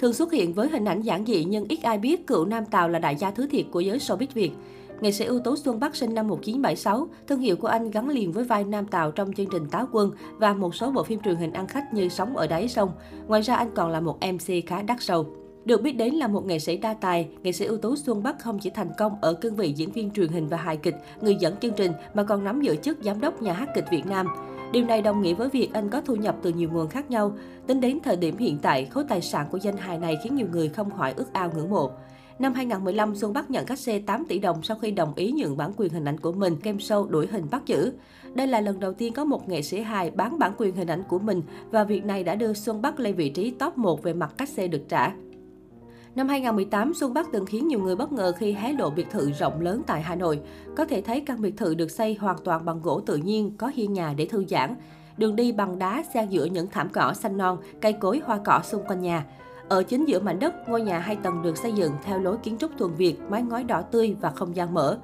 Thường xuất hiện với hình ảnh giản dị nhưng ít ai biết cựu Nam Tào là đại gia thứ thiệt của giới showbiz Việt. Nghệ sĩ ưu tú Xuân Bắc sinh năm 1976, thương hiệu của anh gắn liền với vai Nam Tào trong chương trình Táo Quân và một số bộ phim truyền hình ăn khách như Sống ở đáy sông. Ngoài ra anh còn là một MC khá đắt sâu. Được biết đến là một nghệ sĩ đa tài, nghệ sĩ ưu tú Xuân Bắc không chỉ thành công ở cương vị diễn viên truyền hình và hài kịch, người dẫn chương trình mà còn nắm giữ chức giám đốc nhà hát kịch Việt Nam. Điều này đồng nghĩa với việc anh có thu nhập từ nhiều nguồn khác nhau. Tính đến thời điểm hiện tại, khối tài sản của danh hài này khiến nhiều người không khỏi ước ao ngưỡng mộ. Năm 2015, Xuân Bắc nhận cách xe 8 tỷ đồng sau khi đồng ý nhượng bản quyền hình ảnh của mình game show đuổi hình bắt giữ. Đây là lần đầu tiên có một nghệ sĩ hài bán bản quyền hình ảnh của mình và việc này đã đưa Xuân Bắc lên vị trí top 1 về mặt cách xe được trả. Năm 2018, Xuân Bắc từng khiến nhiều người bất ngờ khi hé lộ biệt thự rộng lớn tại Hà Nội. Có thể thấy căn biệt thự được xây hoàn toàn bằng gỗ tự nhiên, có hiên nhà để thư giãn. Đường đi bằng đá xen giữa những thảm cỏ xanh non, cây cối hoa cỏ xung quanh nhà. Ở chính giữa mảnh đất, ngôi nhà hai tầng được xây dựng theo lối kiến trúc thuần Việt, mái ngói đỏ tươi và không gian mở.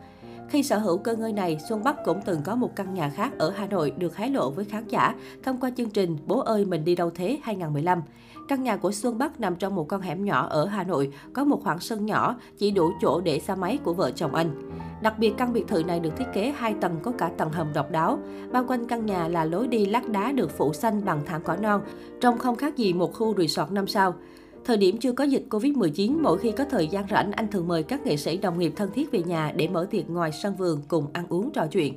Khi sở hữu cơ ngơi này, Xuân Bắc cũng từng có một căn nhà khác ở Hà Nội được hé lộ với khán giả thông qua chương trình Bố ơi mình đi đâu thế 2015. Căn nhà của Xuân Bắc nằm trong một con hẻm nhỏ ở Hà Nội, có một khoảng sân nhỏ, chỉ đủ chỗ để xe máy của vợ chồng anh. Đặc biệt, căn biệt thự này được thiết kế hai tầng có cả tầng hầm độc đáo. Bao quanh căn nhà là lối đi lát đá được phủ xanh bằng thảm cỏ non, trông không khác gì một khu resort năm sao. Thời điểm chưa có dịch Covid-19, mỗi khi có thời gian rảnh, anh thường mời các nghệ sĩ đồng nghiệp thân thiết về nhà để mở tiệc ngoài sân vườn cùng ăn uống trò chuyện.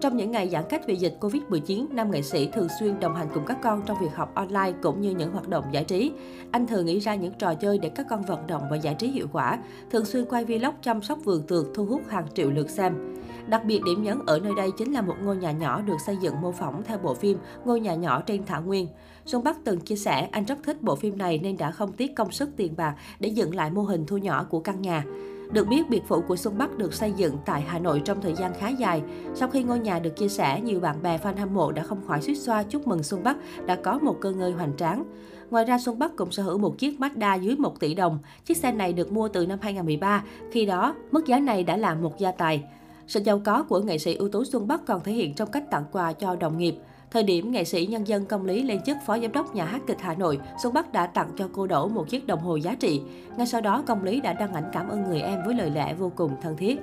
Trong những ngày giãn cách vì dịch Covid-19, nam nghệ sĩ thường xuyên đồng hành cùng các con trong việc học online cũng như những hoạt động giải trí. Anh thường nghĩ ra những trò chơi để các con vận động và giải trí hiệu quả, thường xuyên quay vlog chăm sóc vườn tược thu hút hàng triệu lượt xem. Đặc biệt điểm nhấn ở nơi đây chính là một ngôi nhà nhỏ được xây dựng mô phỏng theo bộ phim Ngôi nhà nhỏ trên Thảo Nguyên. Xuân Bắc từng chia sẻ anh rất thích bộ phim này nên đã không tiếc công sức tiền bạc để dựng lại mô hình thu nhỏ của căn nhà. Được biết, biệt phủ của Xuân Bắc được xây dựng tại Hà Nội trong thời gian khá dài. Sau khi ngôi nhà được chia sẻ, nhiều bạn bè fan hâm mộ đã không khỏi suýt xoa chúc mừng Xuân Bắc đã có một cơ ngơi hoành tráng. Ngoài ra, Xuân Bắc cũng sở hữu một chiếc Mazda dưới 1 tỷ đồng. Chiếc xe này được mua từ năm 2013, khi đó mức giá này đã là một gia tài. Sự giàu có của nghệ sĩ ưu tú Xuân Bắc còn thể hiện trong cách tặng quà cho đồng nghiệp. Thời điểm nghệ sĩ nhân dân công lý lên chức phó giám đốc nhà hát kịch Hà Nội, Xuân Bắc đã tặng cho cô Đỗ một chiếc đồng hồ giá trị. Ngay sau đó, công lý đã đăng ảnh cảm ơn người em với lời lẽ vô cùng thân thiết.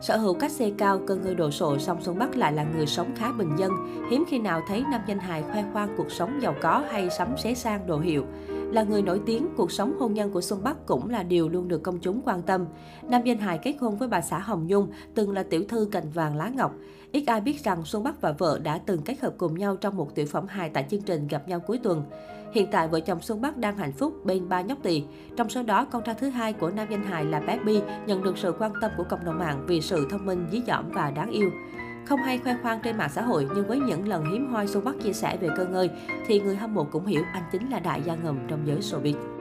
Sở hữu cách xe cao, cơn ngơi đồ sộ, song Xuân Bắc lại là người sống khá bình dân. Hiếm khi nào thấy nam danh hài khoe khoang cuộc sống giàu có hay sắm xế sang đồ hiệu. Là người nổi tiếng, cuộc sống hôn nhân của Xuân Bắc cũng là điều luôn được công chúng quan tâm. Nam danh hài kết hôn với bà xã Hồng Nhung, từng là tiểu thư cành vàng lá ngọc. Ít ai biết rằng Xuân Bắc và vợ đã từng kết hợp cùng nhau trong một tiểu phẩm hài tại chương trình Gặp nhau cuối tuần. Hiện tại, vợ chồng Xuân Bắc đang hạnh phúc bên ba nhóc tỳ. Trong số đó, con trai thứ hai của nam danh hài là bé Bi nhận được sự quan tâm của cộng đồng mạng vì sự thông minh, dí dỏm và đáng yêu. Không hay khoe khoang trên mạng xã hội, nhưng với những lần hiếm hoi Xuân Bắc chia sẻ về cơ ngơi, thì người hâm mộ cũng hiểu anh chính là đại gia ngầm trong giới showbiz.